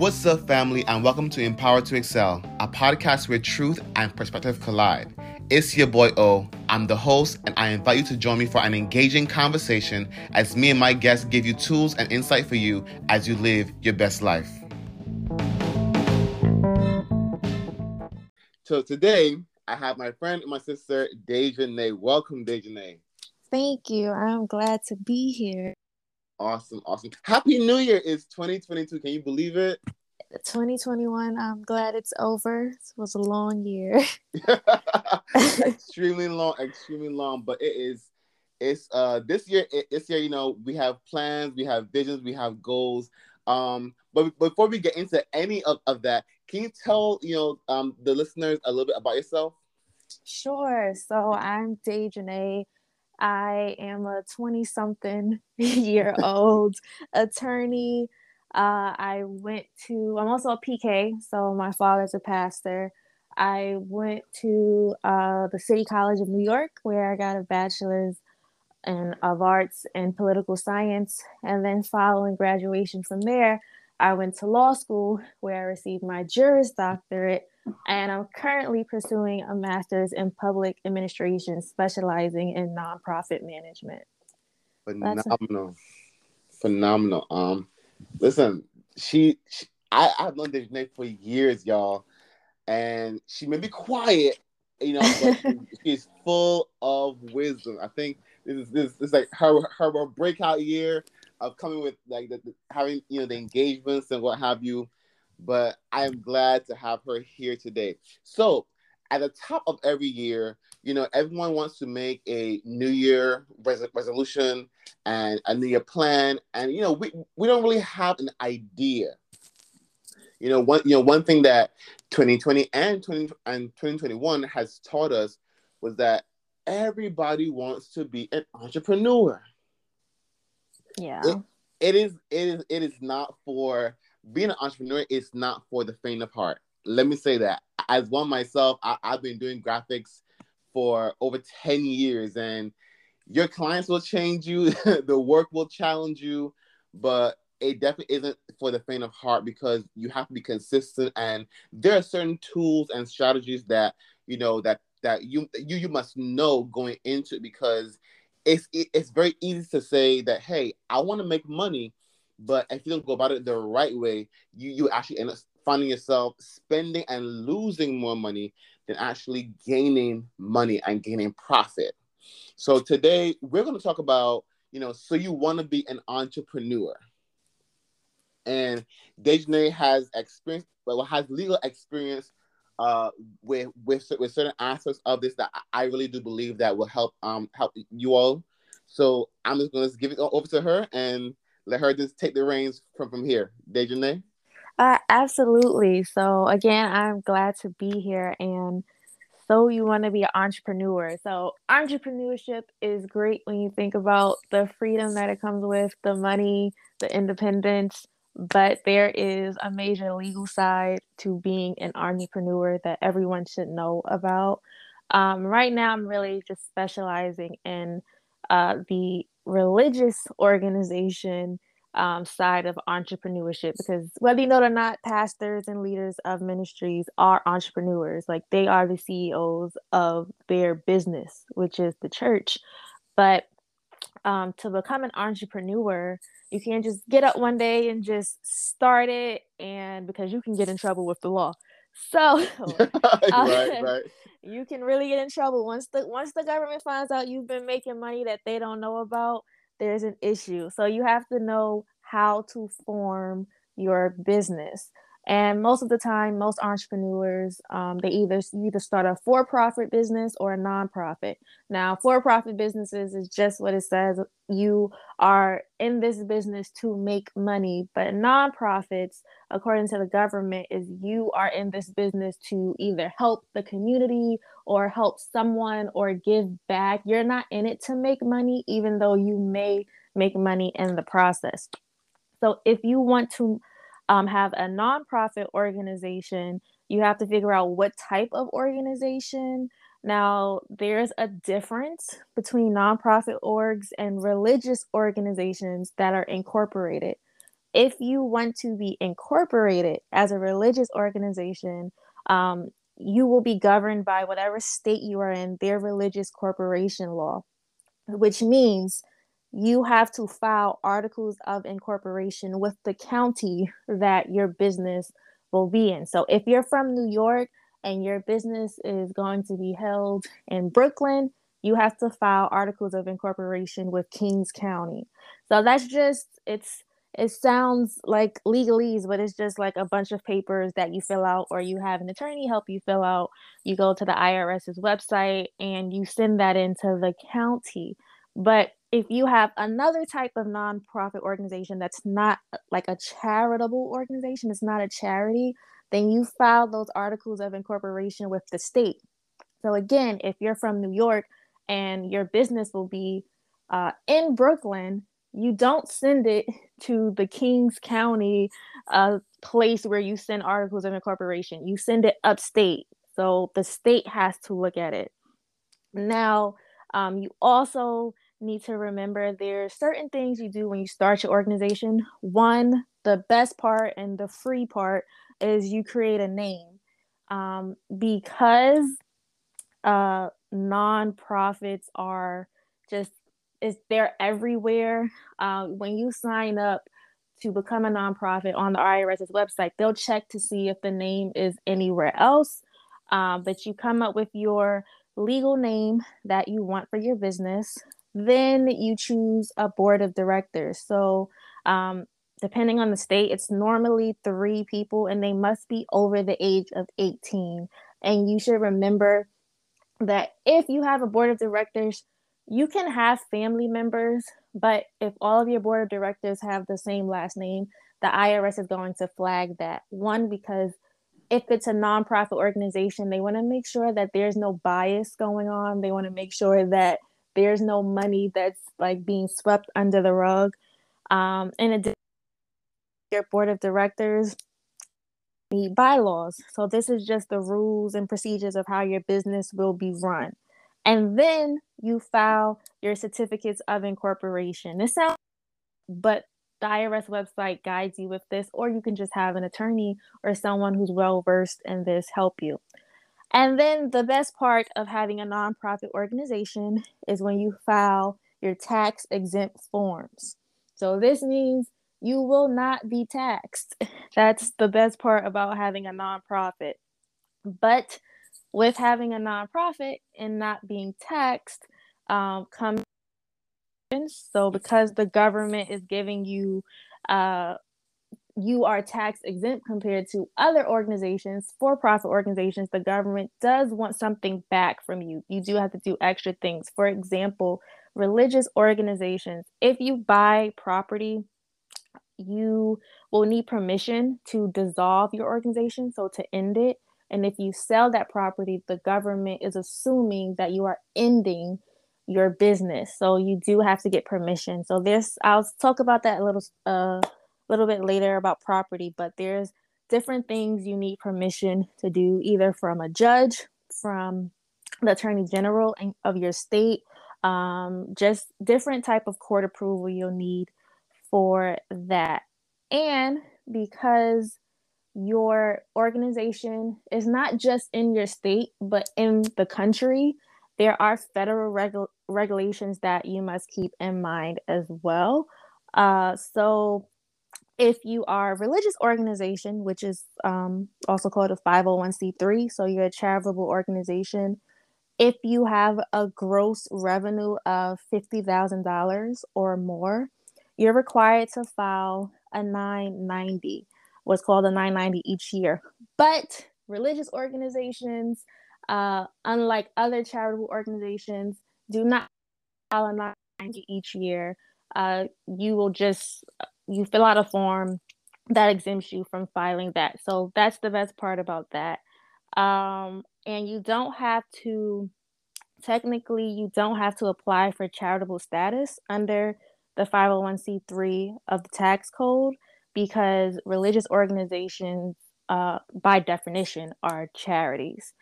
What's up, family, and welcome to Empower to Excel, a podcast where truth and perspective collide. It's your boy O. I'm the host, and I invite you to join me for an engaging conversation as me and my guests give you tools and insight for you as you live your best life. So today, I have my friend and my sister, Dejanay. Welcome, Dejanay. Thank you. I'm glad to be here. Awesome, awesome. Happy New Year is 2022. Can you believe it? 2021, I'm glad it's over. It was a long year. extremely long, extremely long, but it is it's uh this year it, this year you know we have plans we have visions we have goals um but before we get into any of, of that can you tell you know um the listeners a little bit about yourself sure so i'm Dejanay. I am a 20 something year old attorney. Uh, I went to, I'm also a PK, so my father's a pastor. I went to uh, the City College of New York, where I got a bachelor's in, of arts and political science. And then, following graduation from there, I went to law school, where I received my Juris Doctorate and I'm currently pursuing a master's in public administration, specializing in nonprofit management. Phenomenal, a- phenomenal. Um, listen, she, she I, I've known this Dejanay for years, y'all, and she may be quiet, you know, but she's full of wisdom. I think this is this, this is like her her breakout year of coming with like the, the having you know the engagements and what have you but I am glad to have her here today. So, at the top of every year, you know, everyone wants to make a New Year res- resolution and a New Year plan, and you know, we we don't really have an idea. You know, one you know one thing that 2020 and 20 and 2021 has taught us was that everybody wants to be an entrepreneur. Yeah. It, it is it is it is not for being an entrepreneur is not for the faint of heart. Let me say that. As one myself, I, I've been doing graphics for over 10 years, and your clients will change you, the work will challenge you, but it definitely isn't for the faint of heart because you have to be consistent and there are certain tools and strategies that you know that that you you you must know going into it because it's it, it's very easy to say that hey i want to make money but if you don't go about it the right way, you you actually end up finding yourself spending and losing more money than actually gaining money and gaining profit. So today we're going to talk about, you know, so you want to be an entrepreneur. And Dejanay has experience, well, has legal experience uh, with with with certain aspects of this that I really do believe that will help um help you all. So I'm just going to give it over to her and let her just take the reins from from here. Dejanay? Uh, absolutely. So again, I'm glad to be here and so you want to be an entrepreneur. So entrepreneurship is great when you think about the freedom that it comes with, the money, the independence, but there is a major legal side to being an entrepreneur that everyone should know about. Um, right now, I'm really just specializing in uh, the religious organization um, side of entrepreneurship because whether you know it or not, pastors and leaders of ministries are entrepreneurs. Like they are the CEOs of their business, which is the church. But um, to become an entrepreneur, you can't just get up one day and just start it, and because you can get in trouble with the law. So, right, uh, right. you can really get in trouble once the once the government finds out you've been making money that they don't know about there's an issue. So you have to know how to form your business. And most of the time, most entrepreneurs, um, they either either start a for-profit business or a nonprofit. Now, for-profit businesses is just what it says. You are in this business to make money, but nonprofits, according to the government, is you are in this business to either help the community or help someone or give back. You're not in it to make money, even though you may make money in the process. So, if you want to um, have a nonprofit organization, you have to figure out what type of organization. Now, there's a difference between nonprofit orgs and religious organizations that are incorporated. if you want to be incorporated as a religious organization, um, you will be governed by whatever state you are in, their religious corporation law, which means you have to file articles of incorporation with the county that your business will be in. So if you're from New York and your business is going to be held in Brooklyn, you have to file articles of incorporation with Kings County. So that's just it's it sounds like legalese, but it's just like a bunch of papers that you fill out or you have an attorney help you fill out. You go to the IRS's website and you send that into the county. But if you have another type of nonprofit organization that's not like a charitable organization, it's not a charity, then you file those articles of incorporation with the state. So again, if you're from New York and your business will be uh, in Brooklyn, you don't send it to the Kings County uh, place where you send articles of incorporation. You send it upstate. So the state has to look at it. Now, um, you also need to remember there's certain things you do when you start your organization. One, the best part and the free part is you create a name. Um, because uh, nonprofits are just is they're everywhere. Uh, when you sign up to become a nonprofit on the IRS's website, they'll check to see if the name is anywhere else. Um, but you come up with your legal name that you want for your business. Then you choose a board of directors. So, um, depending on the state, it's normally three people and they must be over the age of 18. And you should remember that if you have a board of directors, you can have family members, but if all of your board of directors have the same last name, the IRS is going to flag that. One, because if it's a nonprofit organization, they want to make sure that there's no bias going on. They want to make sure that there's no money that's like being swept under the rug. Um, in addition, your board of directors need bylaws. So this is just the rules and procedures of how your business will be run. And then you file your certificates of incorporation. This sounds, but the IRS website guides you with this, or you can just have an attorney or someone who's well versed in this help you. And then the best part of having a nonprofit organization is when you file your tax exempt forms. So this means you will not be taxed. That's the best part about having a nonprofit. But with having a nonprofit and not being taxed um, comes so because the government is giving you uh, you are tax exempt compared to other organizations for profit organizations the government does want something back from you you do have to do extra things for example religious organizations if you buy property you will need permission to dissolve your organization so to end it and if you sell that property, the government is assuming that you are ending your business. So you do have to get permission. So there's I'll talk about that a little uh little bit later about property, but there's different things you need permission to do either from a judge, from the attorney general of your state, um, just different type of court approval you'll need for that. And because your organization is not just in your state, but in the country, there are federal regu- regulations that you must keep in mind as well. Uh, so, if you are a religious organization, which is um, also called a 501c3, so you're a charitable organization, if you have a gross revenue of $50,000 or more, you're required to file a 990 what's called a 990 each year. But religious organizations, uh, unlike other charitable organizations, do not file a 990 each year. Uh, you will just you fill out a form that exempts you from filing that. So that's the best part about that. Um, and you don't have to technically you don't have to apply for charitable status under the 501c3 of the tax code because religious organizations, uh, by definition, are charities.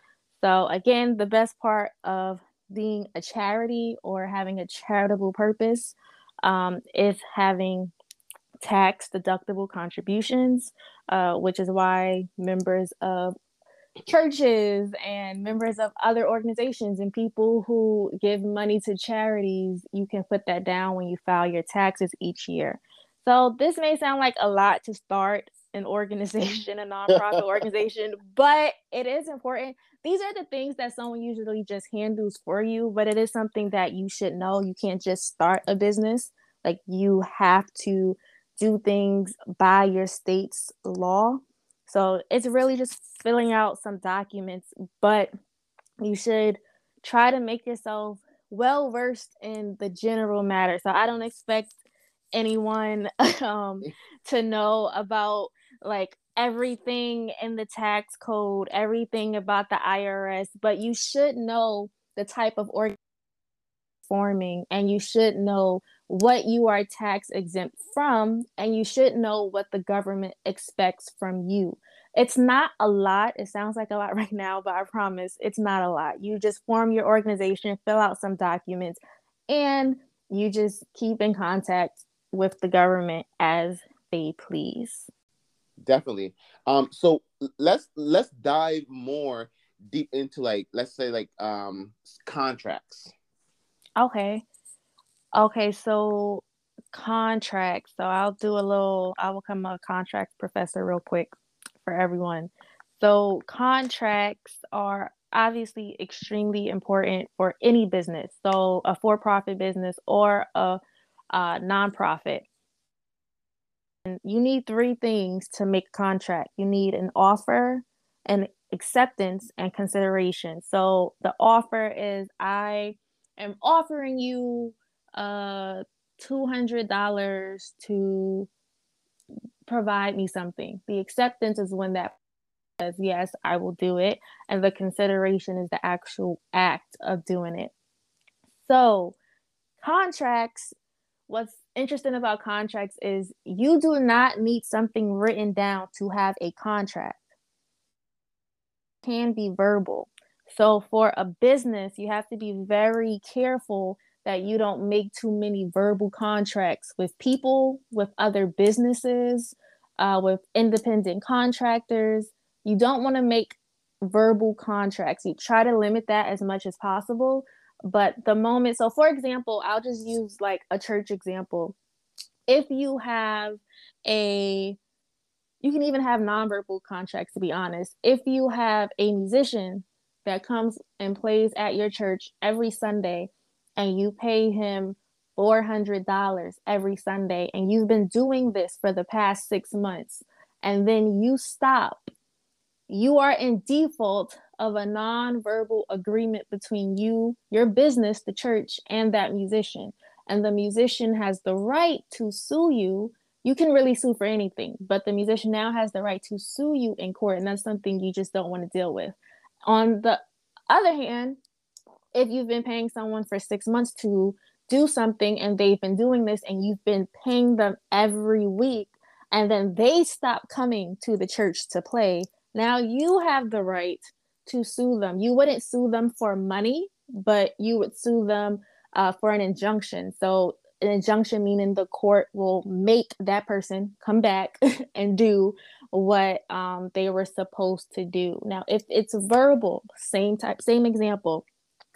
So, again, the best part of being a charity or having a charitable purpose um, is having tax deductible contributions, uh, which is why members of churches and members of other organizations and people who give money to charities, you can put that down when you file your taxes each year. So this may sound like a lot to start an organization, a nonprofit organization, but it is important. These are the things that someone usually just handles for you, but it is something that you should know. You can't just start a business. Like you have to do things by your state's law. So it's really just filling out some documents, but you should try to make yourself well versed in the general matter. So I don't expect anyone um, to know about like everything in the tax code, everything about the IRS, but you should know the type of org forming and you should know what you are tax exempt from and you should know what the government expects from you. It's not a lot. It sounds like a lot right now, but I promise it's not a lot. You just form your organization, fill out some documents, and you just keep in contact with the government as they please. Definitely. Um so let's let's dive more deep into like let's say like um contracts. Okay. Okay, so contracts. So I'll do a little I will become a contract professor real quick for everyone. So contracts are obviously extremely important for any business. So a for-profit business or a, a nonprofit. And you need three things to make a contract. You need an offer, an acceptance, and consideration. So the offer is I am offering you uh $200 to provide me something. The acceptance is when that says, yes, I will do it. And the consideration is the actual act of doing it. So, contracts, what's interesting about contracts is you do not need something written down to have a contract. It can be verbal. So, for a business, you have to be very careful that you don't make too many verbal contracts with people, with other businesses, uh, with independent contractors. You don't want to make verbal contracts. You try to limit that as much as possible. But the moment, so for example, I'll just use like a church example. If you have a, you can even have nonverbal contracts to be honest. If you have a musician that comes and plays at your church every Sunday and you pay him $400 every Sunday and you've been doing this for the past six months and then you stop, you are in default of a non-verbal agreement between you, your business, the church, and that musician. And the musician has the right to sue you. You can really sue for anything, but the musician now has the right to sue you in court, and that's something you just don't want to deal with. On the other hand, if you've been paying someone for six months to do something and they've been doing this and you've been paying them every week and then they stop coming to the church to play, now you have the right to sue them. You wouldn't sue them for money, but you would sue them uh, for an injunction. So, an injunction meaning the court will make that person come back and do what um, they were supposed to do. Now, if it's verbal, same type, same example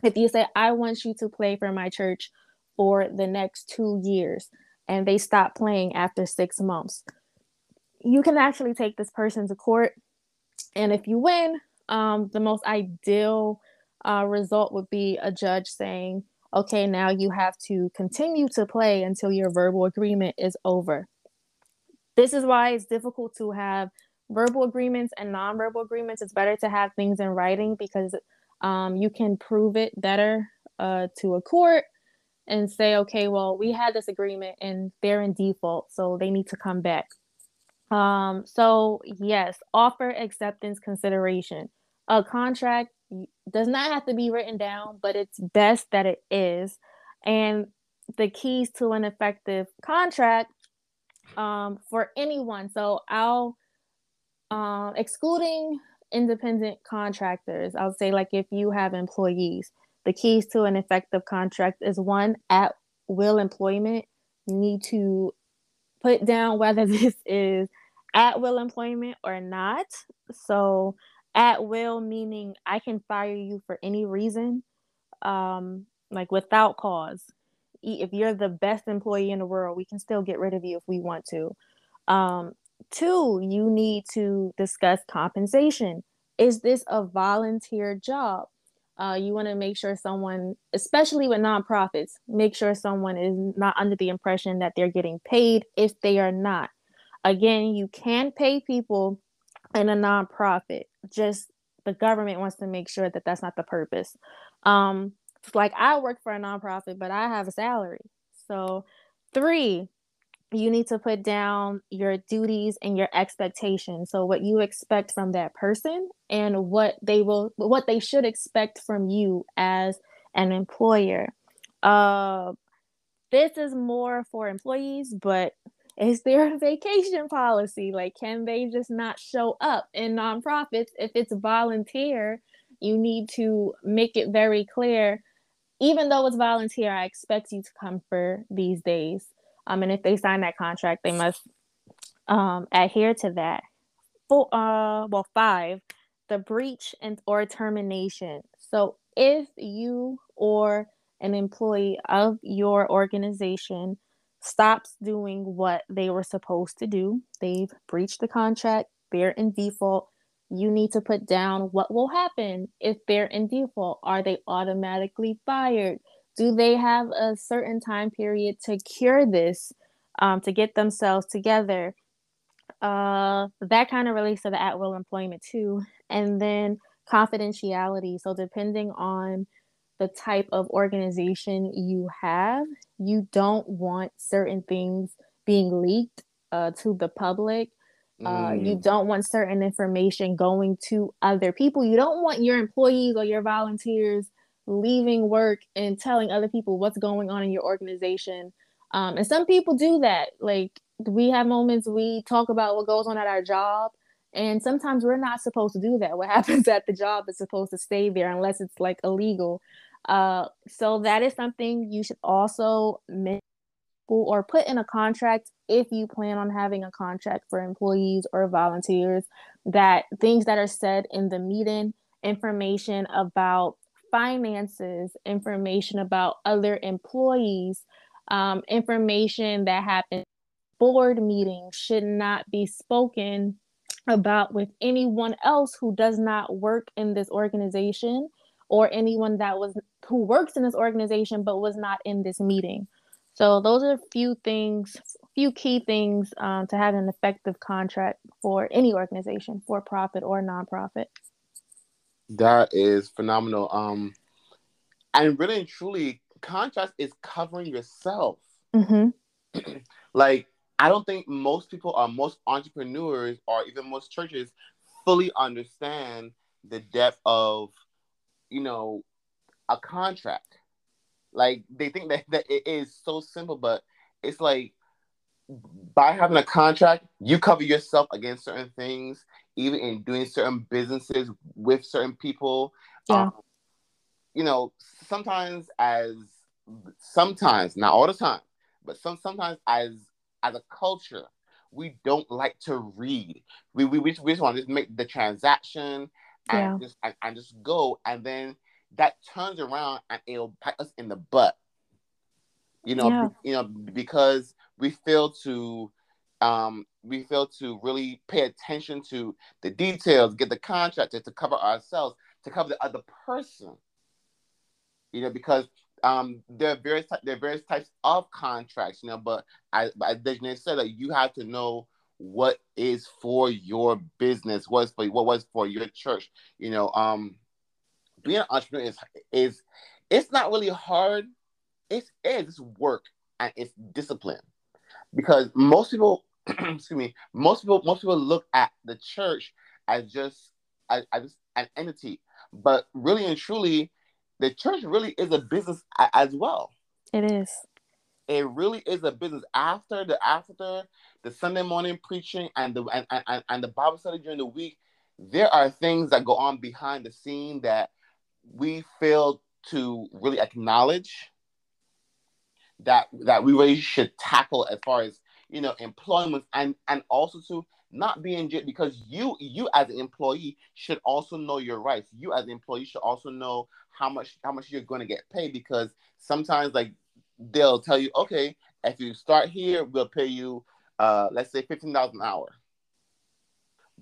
if you say i want you to play for my church for the next two years and they stop playing after six months you can actually take this person to court. And if you win um, the most ideal uh, result would be a judge saying okay now you have to continue to play until your verbal agreement is over. This is why it's difficult to have verbal agreements and non-verbal agreements. It's better to have things in writing because um, you can prove it better uh, to a court and say, okay, well, we had this agreement and they're in default, so they need to come back. Um, so, yes, offer acceptance consideration. A contract does not have to be written down, but it's best that it is. And the keys to an effective contract um, for anyone. So, I'll uh, excluding independent contractors, I'll say like if you have employees, the keys to an effective contract is one at will employment. You need to put down whether this is at will employment or not. So, at will meaning I can fire you for any reason, um, like without cause. If you're the best employee in the world, we can still get rid of you if we want to. Um, two, you need to discuss compensation. Is this a volunteer job? Uh, you want to make sure someone, especially with nonprofits, make sure someone is not under the impression that they're getting paid if they are not. Again, you can pay people in a nonprofit. Just the government wants to make sure that that's not the purpose. Um, like I work for a nonprofit, but I have a salary. So, three, you need to put down your duties and your expectations. So what you expect from that person and what they will what they should expect from you as an employer. Uh this is more for employees but is there a vacation policy? Like can they just not show up in nonprofits? If it's volunteer you need to make it very clear. Even though it's volunteer i expect you to come for these days um, and if they sign that contract, they must um, adhere to that. For uh, well, five, the breach and or termination. So if you or an employee of your organization stops doing what they were supposed to do, they've breached the contract, they're in default. You need to put down what will happen if they're in default. Are they automatically fired? Do they have a certain time period to cure this um, to get themselves together? Uh, that kind of relates to the at will employment too and then confidentiality. So depending on the type of organization you have you don't want certain things being leaked uh, to the public. Uh, mm. you don't want certain information going to other people. You don't want your employees or your volunteers leaving work and telling other people what's going on in your organization. Um, and some people do that. Like we have moments we talk about what goes on at our job, and sometimes we're not supposed to do that. What happens at the job is supposed to stay there unless it's like illegal. Uh, so that is something you should also mention or put in a contract if you plan on having a contract for employees or volunteers that things that are said in the meeting information about finances, information about other employees, um, information that happens board meetings should not be spoken about with anyone else who does not work in this organization or anyone that was who works in this organization but was not in this meeting. So those are a few things, few key things um, to have an effective contract for any organization, for profit or nonprofit. That is phenomenal. Um, and really and truly, contract is covering yourself. Mm-hmm. like, I don't think most people or most entrepreneurs or even most churches fully understand the depth of, you know, a contract. Like they think that, that it is so simple, but it's like by having a contract, you cover yourself against certain things, even in doing certain businesses with certain people. Yeah. Um, you know, sometimes as sometimes, not all the time, but some sometimes as as a culture, we don't like to read. We we, we just want to just make the transaction and yeah. just and, and just go, and then that turns around and it'll bite us in the butt. You know, yeah. you know, because we fail to um, we fail to really pay attention to the details, get the contractor to cover ourselves, to cover the other person you know, because um, there are various there are various types of contracts, you know, but I, as Dejanay said that you have to know what is for your business, what's for what was for your church. You know, um, being an entrepreneur is is it's not really hard. It's it's work and it's discipline because most people, excuse me, most people most people look at the church as just as, as an entity, but really and truly the church really is a business as well. It is. It really is a business. After the after the Sunday morning preaching and the and, and, and the Bible study during the week, there are things that go on behind the scene that we fail to really acknowledge that that we really should tackle as far as you know, employment and and also to not be in jail because you you as an employee should also know your rights. You as an employee should also know how much how much you're going to get paid because sometimes like they'll tell you, okay, if you start here, we'll pay you uh let's say fifteen dollars an hour.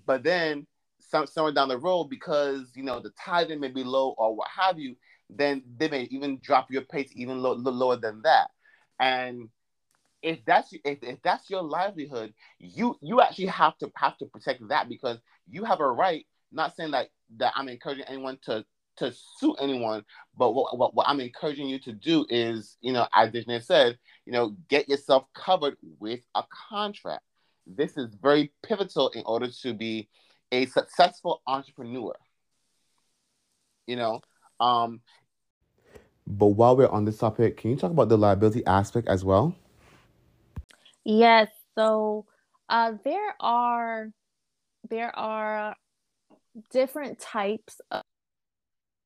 But then some, somewhere down the road, because you know the tithing may be low or what have you, then they may even drop your pay to even low, lower than that. And if that's if, if that's your livelihood, you you actually have to have to protect that because you have a right. Not saying that that I'm encouraging anyone to to sue anyone, but what, what, what I'm encouraging you to do is, you know, as Dejanay said, you know, get yourself covered with a contract. This is very pivotal in order to be a successful entrepreneur. You know, um, but while we're on this topic, can you talk about the liability aspect as well? Yes. So uh, there are there are different types of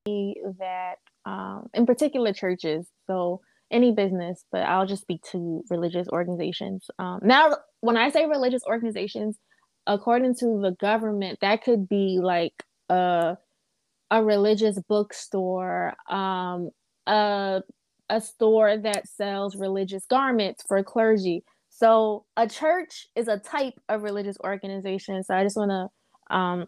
that, um, in particular, churches. So any business, but I'll just speak to religious organizations. Um, now, when I say religious organizations, according to the government, that could be like a a religious bookstore, um, a a store that sells religious garments for clergy. So a church is a type of religious organization. So I just want to um,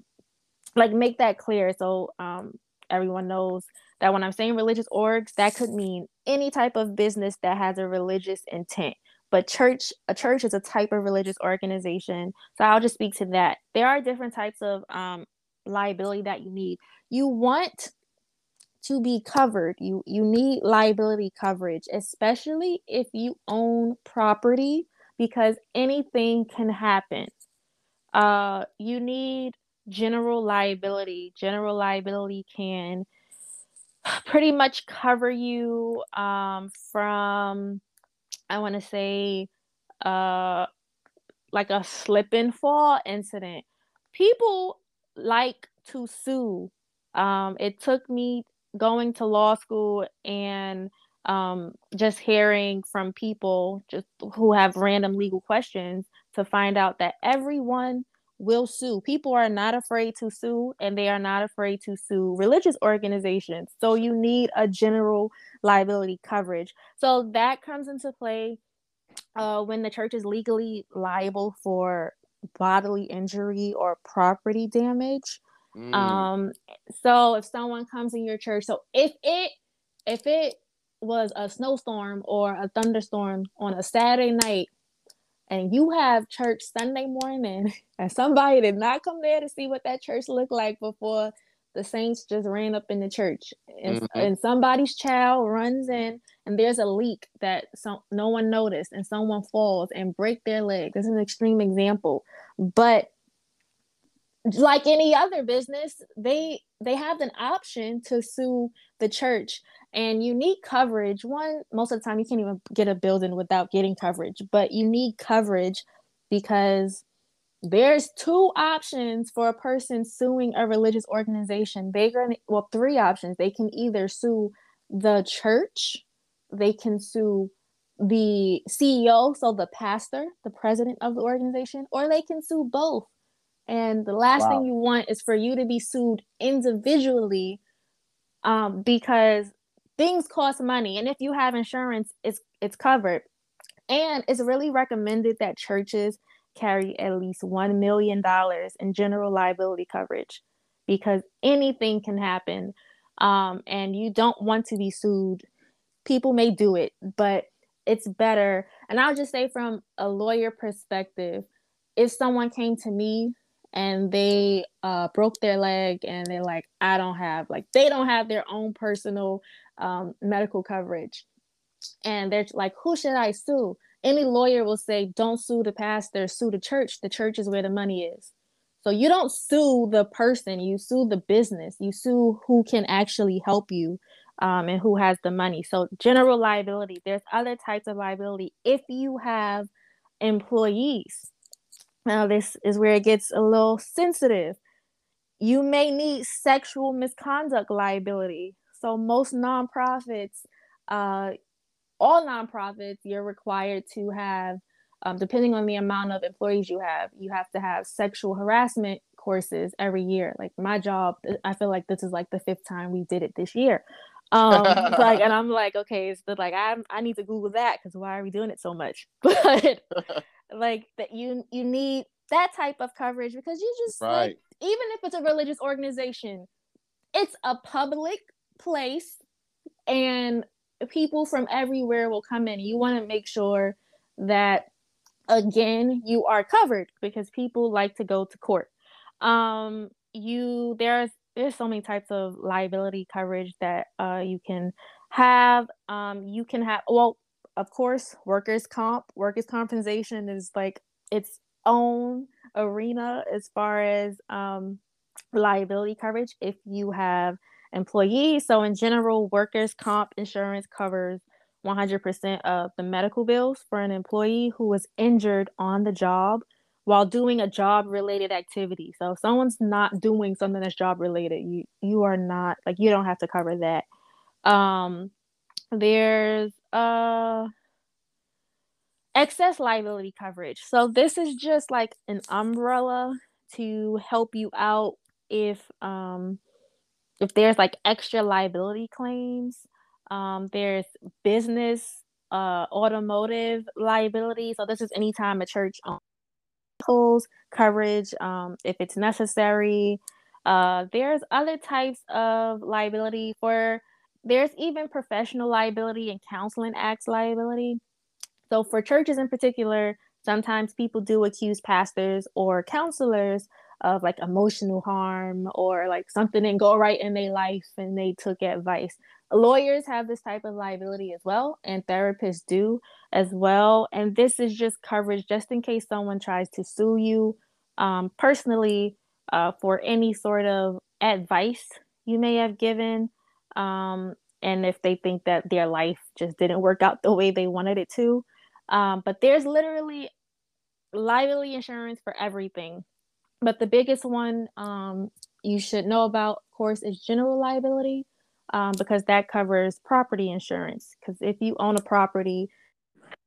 like make that clear so um, everyone knows that when I'm saying religious orgs, that could mean any type of business that has a religious intent. But church a church is a type of religious organization so i'll just speak to that. There are different types of um, liability that you need. You want to be covered. You you need liability coverage especially if you own property because anything can happen uh you need general liability general liability can pretty much cover you um, from I want to say, uh, like a slip and fall incident. People like to sue. Um, it took me going to law school and um, just hearing from people just who have random legal questions to find out that everyone will sue. People are not afraid to sue and they are not afraid to sue religious organizations. So you need a general liability coverage. So that comes into play uh, when the church is legally liable for bodily injury or property damage. Mm. Um, so if someone comes in your church, so if it if it was a snowstorm or a thunderstorm on a Saturday night and you have church Sunday morning and somebody did not come there to see what that church looked like before the saints just ran up in the church. And, mm-hmm. and somebody's child runs in and there's a leak that some no one noticed and someone falls and break their leg. This is an extreme example. But like any other business they they have an option to sue the church and you need coverage. One most of the time you can't even get a building without getting coverage but you need coverage because there's two options for a person suing a religious organization. They can well three options. They can either sue the church they can sue the ceo so the pastor the president of the organization or they can sue both. And the last wow. thing you want is for you to be sued individually um, because things cost money and if you have insurance it's it's covered. And it's really recommended that churches carry at least $1 million in general liability coverage because anything can happen um, and you don't want to be sued. People may do it but it's better. And i'll just say from a lawyer perspective if someone came to me and they uh, broke their leg and they're like i don't have like they don't have their own personal um, medical coverage. And they're like who should i sue? Any lawyer will say don't sue the pastor sue the church. The church is where the money is. So you don't sue the person you sue the business. You sue who can actually help you um, and who has the money. So general liability there's other types of liability if you have employees now, this is where it gets a little sensitive. You may need sexual misconduct liability. So, most nonprofits, uh, all nonprofits, you're required to have um, depending on the amount of employees you have, you have to have sexual harassment courses every year. Like my job, I feel like this is like the fifth time we did it this year. Um, like, and I'm like, okay, it's the, like I I need to Google that because why are we doing it so much? But like that you you need that type of coverage because you just right. like even if it's a religious organization, it's a public place and people from everywhere will come in. You want to make sure that again you are covered because people like to go to court. Um you there's there's so many types of liability coverage that uh you can have. Um you can have well of course workers comp workers compensation is like its own arena as far as um liability coverage if you have employees. So, in general, workers' comp insurance covers 100% of the medical bills for an employee who was injured on the job while doing a job related activity. So, if someone's not doing something that's job related, you you are not like you don't have to cover that. Um, there's uh excess liability coverage. So this is just like an umbrella to help you out if um if there's like extra liability claims. Um there's business uh automotive liability. So this is anytime a church pulls coverage um if it's necessary. Uh there's other types of liability for there's even professional liability and counseling acts liability so for churches in particular sometimes people do accuse pastors or counselors of like emotional harm or like something didn't go right in their life and they took advice. Lawyers have this type of liability as well, and therapists do as well. And this is just coverage just in case someone tries to sue you um, personally uh, for any sort of advice you may have given. Um, and if they think that their life just didn't work out the way they wanted it to. Um, but there's literally liability insurance for everything but the biggest one um, you should know about, of course, is general liability um, because that covers property insurance. Because if you own a property,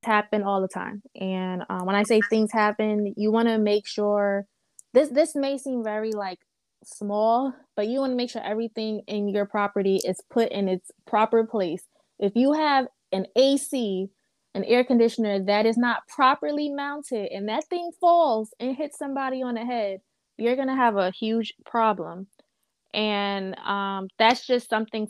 happen all the time. And uh, when I say things happen, you want to make sure this this may seem very like small, but you want to make sure everything in your property is put in its proper place. If you have an AC an air conditioner that is not properly mounted and that thing falls and hits somebody on the head, you're going to have a huge problem. And um, that's just something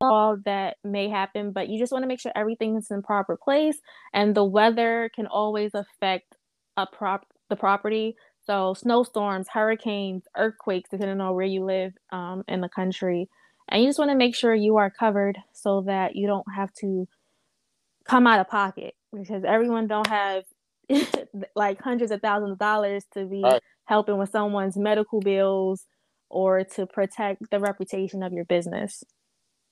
small that may happen, but you just want to make sure everything is in proper place. And the weather can always affect a prop the property. So snowstorms, hurricanes, earthquakes, depending on where you live um, in the country. And you just want to make sure you are covered so that you don't have to come out of pocket because everyone don't have like hundreds of thousands of dollars to be right. helping with someone's medical bills or to protect the reputation of your business.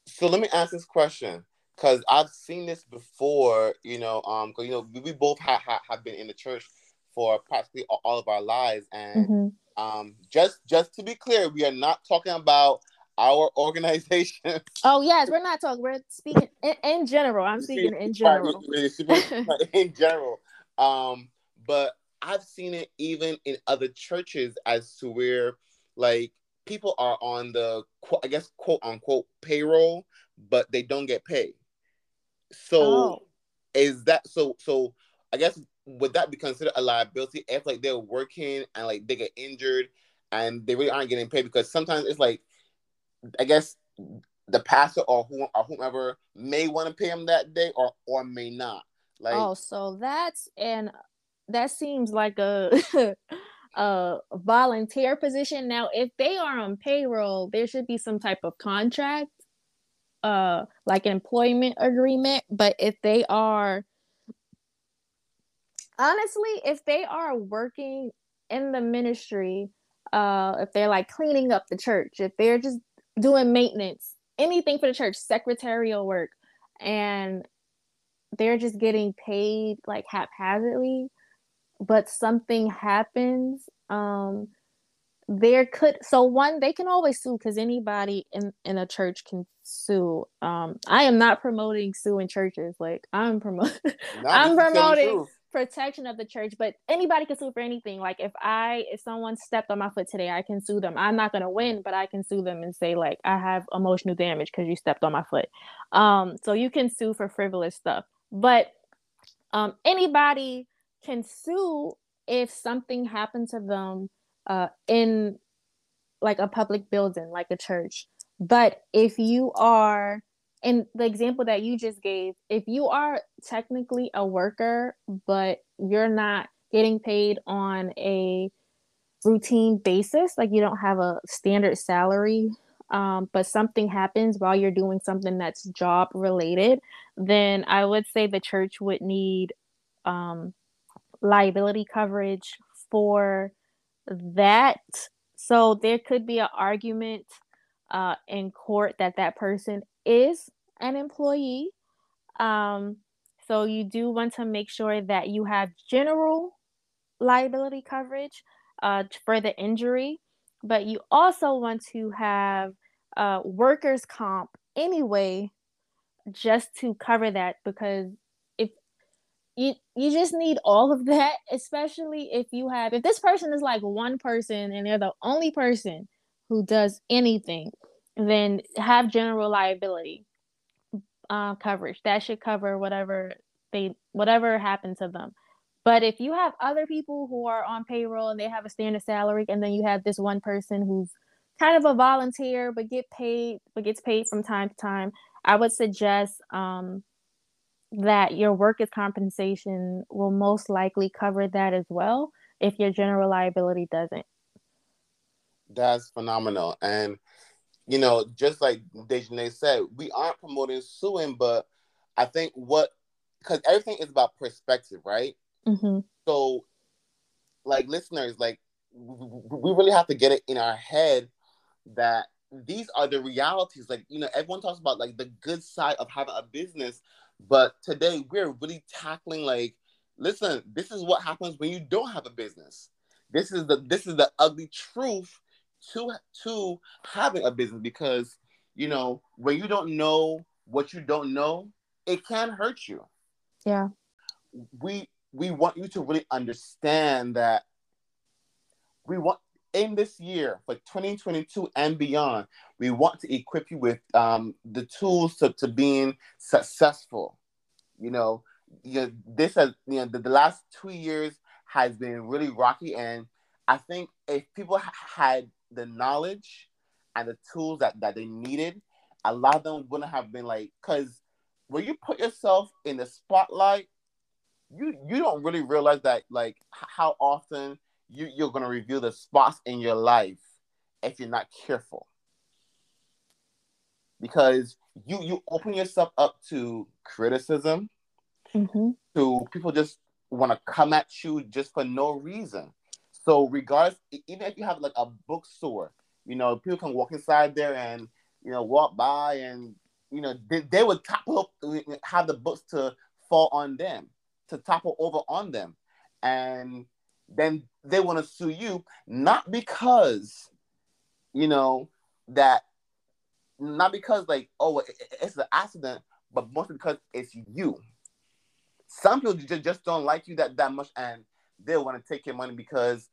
So let me ask this question because I've seen this before, you know, um, cause you know we, we both have have been in the church for practically all of our lives, and mm-hmm. um, just just to be clear, we are not talking about our organization. Oh yes, we're not talking. We're speaking in, in general. I'm speaking in general. in general, um, but I've seen it even in other churches as to where like people are on the I guess quote unquote payroll, but they don't get paid. So oh. is that so? So I guess would that be considered a liability if like they're working and like they get injured and they really aren't getting paid because sometimes it's like I guess the pastor or, or whomever may want to pay them that day or or may not. Like oh, so that's and that seems like a a volunteer position. Now, if they are on payroll, there should be some type of contract, uh, like employment agreement. But if they are honestly, if they are working in the ministry, uh, if they're like cleaning up the church, if they're just doing maintenance, anything for the church, secretarial work, and they're just getting paid like haphazardly, but something happens. Um, there could so one they can always sue because anybody in in a church can sue. Um, I am not promoting suing churches. Like I'm promoting, I'm promoting protection of the church, but anybody can sue for anything. Like if I if someone stepped on my foot today, I can sue them. I'm not gonna win, but I can sue them and say like I have emotional damage because you stepped on my foot. Um, so you can sue for frivolous stuff, but um, anybody can sue if something happened to them uh, in like a public building, like a church. But if you are in the example that you just gave, if you are technically a worker, but you're not getting paid on a routine basis, like you don't have a standard salary, um, but something happens while you're doing something that's job related, then I would say the church would need um, liability coverage for that. So there could be an argument uh, in court that that person is an employee. Um, so you do want to make sure that you have general liability coverage uh, for the injury, but you also want to have uh, workers' comp anyway, just to cover that because if you you just need all of that, especially if you have if this person is like one person and they're the only person who does anything, then have general liability uh, coverage. That should cover whatever they whatever happened to them. But if you have other people who are on payroll and they have a standard salary, and then you have this one person who's kind of a volunteer but get paid but gets paid from time to time, I would suggest um, that your workers' compensation will most likely cover that as well if your general liability doesn't. That's phenomenal. And you know, just like Dejane said, we aren't promoting suing, but I think what because everything is about perspective, right? Mm-hmm. So, like listeners, like we really have to get it in our head that these are the realities. Like you know, everyone talks about like the good side of having a business, but today we're really tackling like, listen, this is what happens when you don't have a business. This is the this is the ugly truth to to having a business because you know when you don't know what you don't know it can hurt you. Yeah. We we want you to really understand that we want in this year for 2022 and beyond we want to equip you with um, the tools to, to being successful. You know you know this has you know the, the last two years has been really rocky. And i think if people had the knowledge and the tools that, that they needed, a lot of them wouldn't have been like, because when you put yourself in the spotlight, you you don't really realize that like how often you, you're gonna reveal the spots in your life if you're not careful. Because you you open yourself up to criticism, mm-hmm. to people just want to come at you just for no reason. So regardless, even if you have like a bookstore, you know, people can walk inside there and you know walk by and you know they, they would topple up, uh, have the books to fall on them, to topple over on them, and then they want to sue you not because you know that not because like oh it's an accident, but mostly because it's you. Some people just, just don't like you that that much and they want to take your money because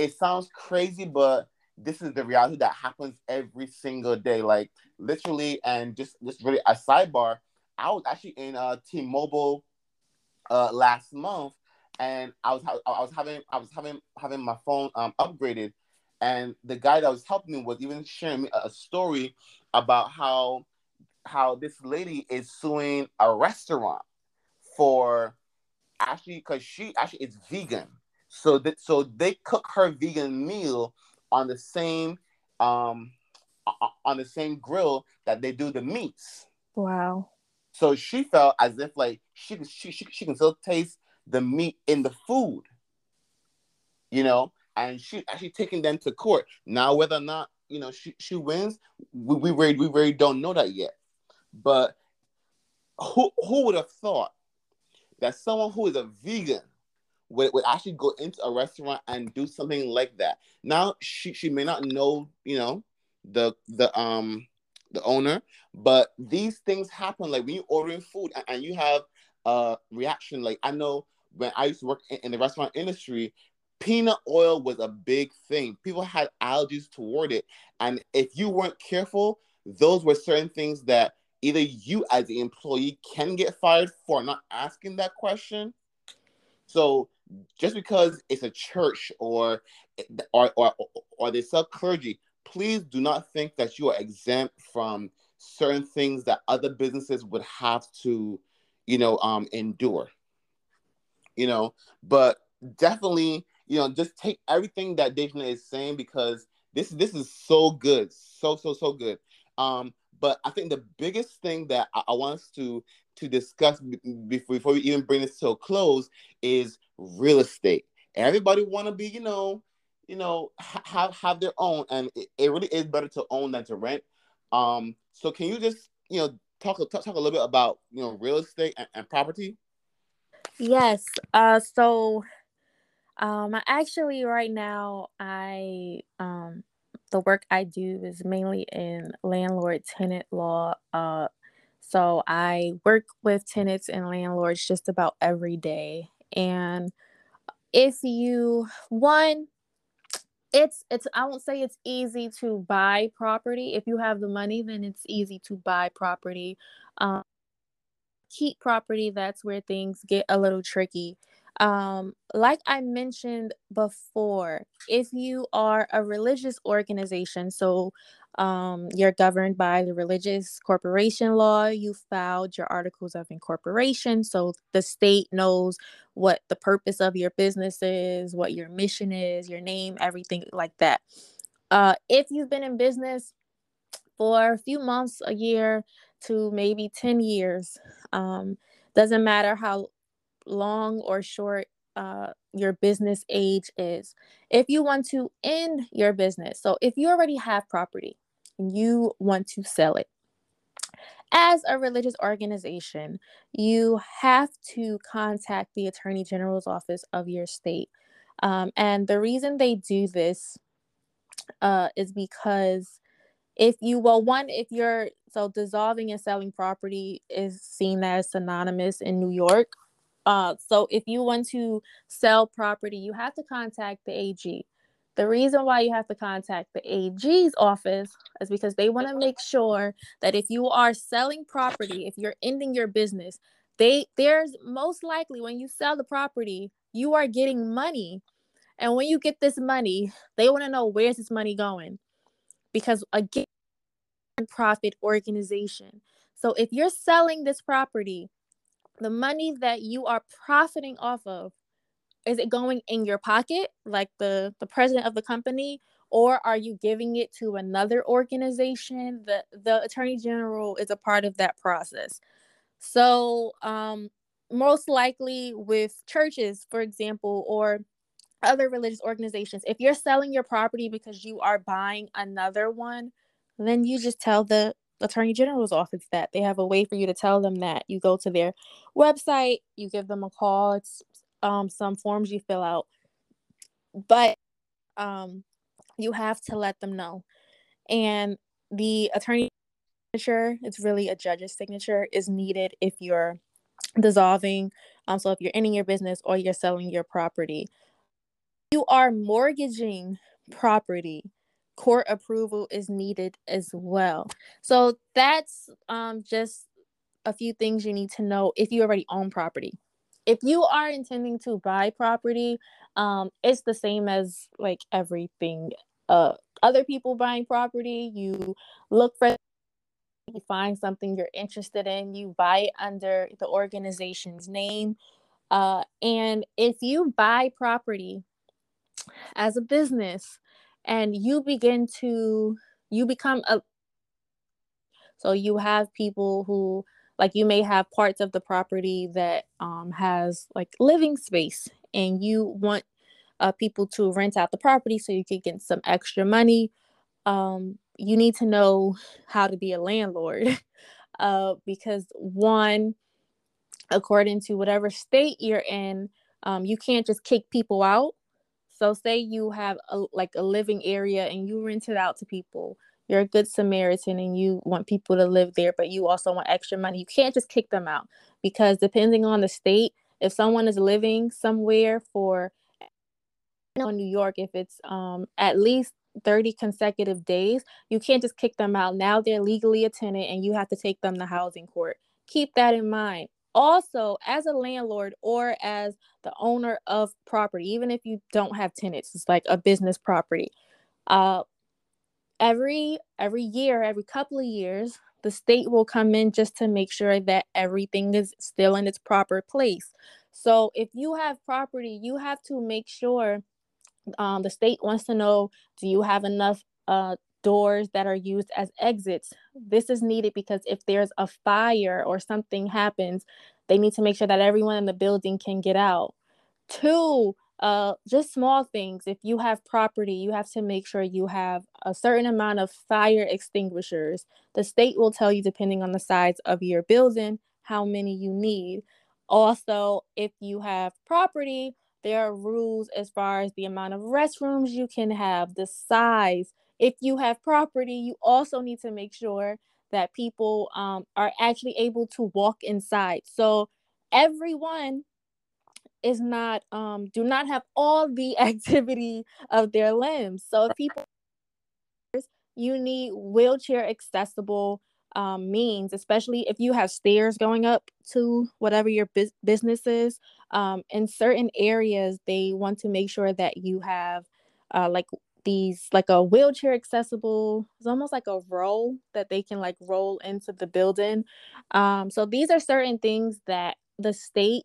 it sounds crazy, but this is the reality that happens every single day. Like literally, and just just really a sidebar. I was actually in uh, T-Mobile uh, last month, and I was I was having I was having having my phone um, upgraded, and the guy that was helping me was even sharing me a story about how how this lady is suing a restaurant for actually because she actually is vegan so that so they cook her vegan meal on the same um on the same grill that they do the meats. Wow. So she felt as if like she she she, she can still taste the meat in the food. You know, and she actually taking them to court. Now whether or not, you know, she, she wins, we, we really we really don't know that yet. But who who would have thought that someone who is a vegan would, would actually go into a restaurant and do something like that. Now she she may not know, you know, the the um the owner, but these things happen. Like when you're ordering food and, and you have a reaction, like I know when I used to work in, in the restaurant industry, peanut oil was a big thing. People had allergies toward it. And if you weren't careful, those were certain things that either you as the employee can get fired for not asking that question. So just because it's a church or or or, or they sell clergy, please do not think that you are exempt from certain things that other businesses would have to, you know, um, endure. You know, but definitely, you know, just take everything that Dejana is saying because this this is so good, so so so good. Um, but I think the biggest thing that I, I want us to to discuss before, before we even bring this to a close is real estate. Everybody want to be, you know, you know, have have their own, and it, it, really is better to own than to rent. Um, so can you just, you know, talk talk, talk a little bit about, you know, real estate and, and property? Yes. Uh, so, um, actually right now I um the work I do is mainly in landlord tenant law. Uh, so I work with tenants and landlords just about every day. And if you, one, it's it's I won't say it's easy to buy property. If you have the money, then it's easy to buy property. Um, keep property, that's where things get a little tricky. Um, like I mentioned before, if you are a religious organization, so um, you're governed by the religious corporation law, you filed your articles of incorporation, so the state knows what the purpose of your business is, what your mission is, your name, everything like that. Uh, if you've been in business for a few months, a year to maybe 10 years, um, doesn't matter how long or short uh, your business age is. If you want to end your business, so if you already have property and you want to sell it, as a religious organization, you have to contact the Attorney General's office of your state. Um, and the reason they do this uh, is because if you, well, one, if you're, so dissolving and selling property is seen as synonymous in New York uh, so if you want to sell property, you have to contact the AG. The reason why you have to contact the AG's office is because they want to make sure that if you are selling property, if you're ending your business, they there's most likely when you sell the property, you are getting money. And when you get this money, they want to know where's this money going. Because again, profit organization. So if you're selling this property the money that you are profiting off of is it going in your pocket like the the president of the company? Or are you giving it to another organization? The the attorney general is a part of that process. So um most likely with churches for example or other religious organizations if you're selling your property because you are buying another one then you just tell the attorney general's office that they have a way for you to tell them that you go to their website you give them a call it's um, some forms you fill out. But um, you have to let them know. And the attorney signature it's really a judge's signature is needed if you're dissolving um, so if you're ending your business or you're selling your property. You are mortgaging property court approval is needed as well. So that's um, just a few things you need to know if you already own property. If you are intending to buy property, um, it's the same as like everything. Uh, other people buying property, you look for, you find something you're interested in, you buy it under the organization's name. Uh, and if you buy property as a business, and you begin to you become a so you have people who like you may have parts of the property that um, has like living space and you want uh, people to rent out the property so you can get some extra money. Um, you need to know how to be a landlord uh, because one according to whatever state you're in um, you can't just kick people out so say you have a, like a living area and you rent it out to people. You're a good Samaritan and you want people to live there, but you also want extra money. You can't just kick them out because depending on the state, If someone is living somewhere for in New York, if it's um, at least 30 consecutive days, you can't just kick them out. Now they're legally a tenant and you have to take them to housing court. Keep that in mind. Also, as a landlord or as the owner of property, even if you don't have tenants, it's like a business property. Uh, every every year, every couple of years, the state will come in just to make sure that everything is still in its proper place. So if you have property, you have to make sure um, the state wants to know do you have enough uh, doors that are used as exits? This is needed because if there's a fire or something happens, they need to make sure that everyone in the building can get out. Two, uh, just small things. If you have property, you have to make sure you have a certain amount of fire extinguishers. The state will tell you, depending on the size of your building, how many you need. Also, if you have property, there are rules as far as the amount of restrooms you can have, the size. If you have property, you also need to make sure that people um, are actually able to walk inside. So everyone is not um, do not have all the activity of their limbs. So if people you need wheelchair accessible um, means, especially if you have stairs going up to whatever your bu- business is. Um, in certain areas, they want to make sure that you have uh, like these like a wheelchair accessible it's almost like a roll that they can like roll into the building um so these are certain things that the state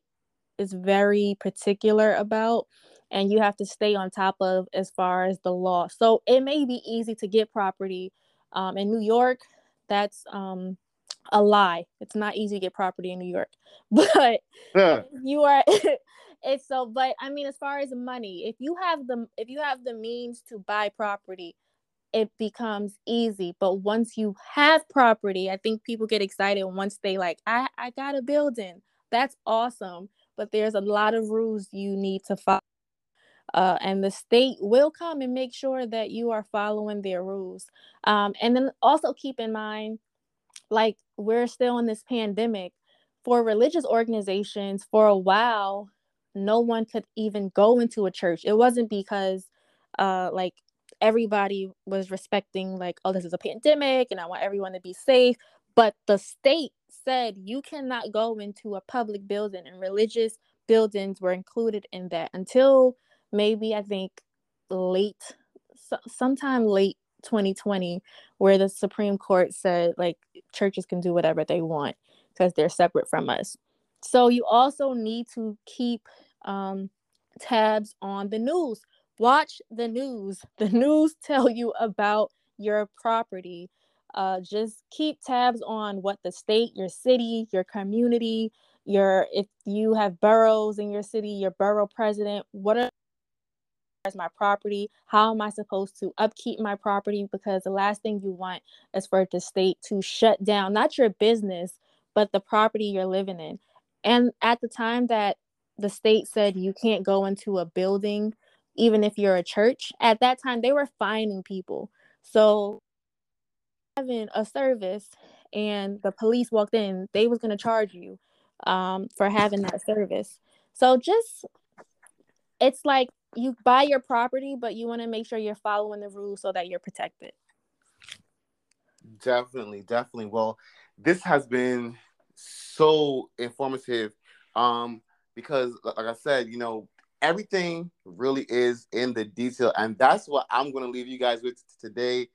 is very particular about and you have to stay on top of as far as the law so it may be easy to get property um, in new york that's um a lie. It's not easy to get property in New York. But yeah. you are it's so but I mean as far as money, if you have the if you have the means to buy property, it becomes easy. But once you have property, I think people get excited once they like, I, I got a building. That's awesome. But there's a lot of rules you need to follow. Uh, and the state will come and make sure that you are following their rules. Um, and then also keep in mind, like we're still in this pandemic. For religious organizations, for a while, no one could even go into a church. It wasn't because, uh, like everybody was respecting, like, oh, this is a pandemic, and I want everyone to be safe. But the state said you cannot go into a public building, and religious buildings were included in that until maybe I think late, so, sometime late 2020, where the Supreme Court said like churches can do whatever they want because they're separate from us. So you also need to keep um, tabs on the news. Watch the news. The news tell you about your property. Uh, just keep tabs on what the state, your city, your community, your if you have boroughs in your city, your borough president, what are my property how am i supposed to upkeep my property because the last thing you want is for the state to shut down not your business but the property you're living in and at the time that the state said you can't go into a building even if you're a church at that time they were fining people so having a service and the police walked in they was going to charge you um, for having that service so just it's like you buy your property, but you want to make sure you're following the rules so that you're protected. Definitely, definitely. Well, this has been so informative um because like I said, you know, everything really is in the detail and that's what I'm going to leave you guys with today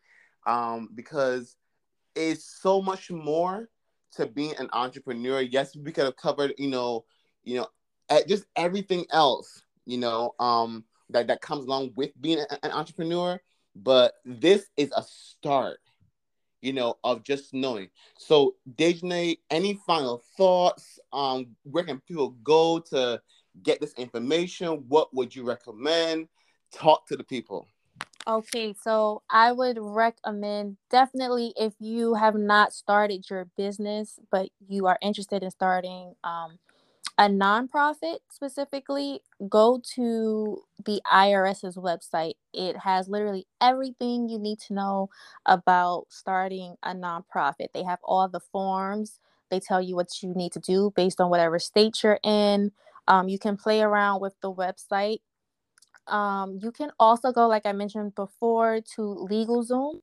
um because it's so much more to being an entrepreneur. Yes, we could have covered, you know, you know, just everything else, you know, um that that comes along with being an entrepreneur but this is a start you know of just knowing. So Dejanae, any final thoughts? Um where can people go to get this information? What would you recommend? Talk to the people. Okay, so I would recommend definitely if you have not started your business, but you are interested in starting um, a nonprofit specifically, go to the IRS's website. It has literally everything you need to know about starting a nonprofit. They have all the forms, they tell you what you need to do based on whatever state you're in. Um, you can play around with the website. Um, you can also go, like I mentioned before, to LegalZoom.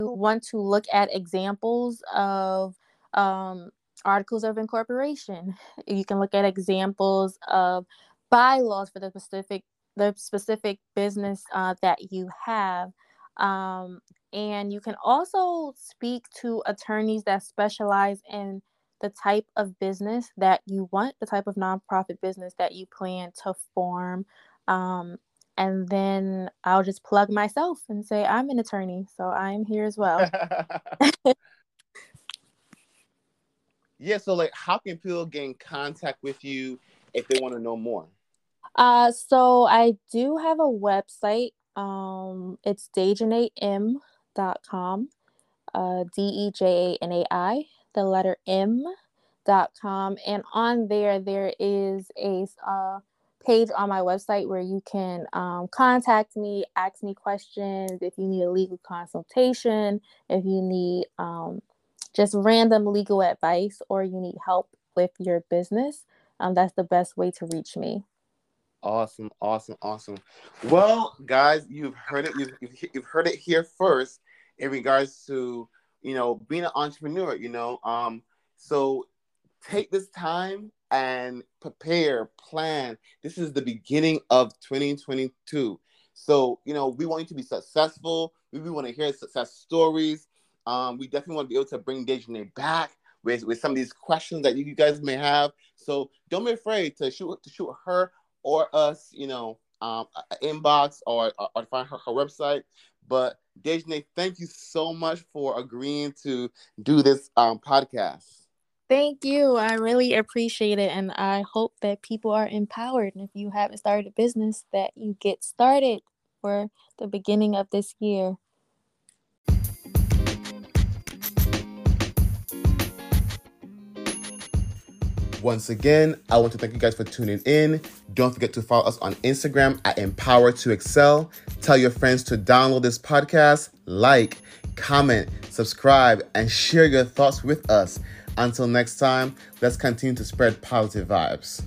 You want to look at examples of um, articles of incorporation. You can look at examples of bylaws for the specific the specific business uh, that you have. Um, and you can also speak to attorneys that specialize in the type of business that you want, the type of nonprofit business that you plan to form. Um, and then I'll just plug myself and say I'm an attorney, so I'm here as well. yeah, so like how can people get in contact with you if they want to know more? Uh so I do have a website. Um it's dejanai.com. Uh D E J A N A I, the letter M dot com. And on there there is a uh page on my website where you can um, contact me, ask me questions if you need a legal consultation, if you need um, just random legal advice, or you need help with your business. Um, that's the best way to reach me. Awesome, awesome, awesome. Well, guys, you've heard it. You've, you've heard it here first in regards to you know being an entrepreneur. You know, um, so take this time and prepare, plan. This is the beginning of 2022. So, you know, we want you to be successful. We, we want to hear success stories. Um, we definitely want to be able to bring Dejanai back with, with some of these questions that you guys may have. So don't be afraid to shoot to shoot her or us, you know, um, inbox or, or, or find her, her website. But Dejanai, thank you so much for agreeing to do this um, podcast. Thank you. I really appreciate it. And I hope that people are empowered. And if you haven't started a business, that you get started for the beginning of this year. Once again, I want to thank you guys for tuning in. Don't forget to follow us on Instagram at Empower to Excel. Tell your friends to download this podcast, like, comment, subscribe, and share your thoughts with us. Until next time, let's continue to spread positive vibes.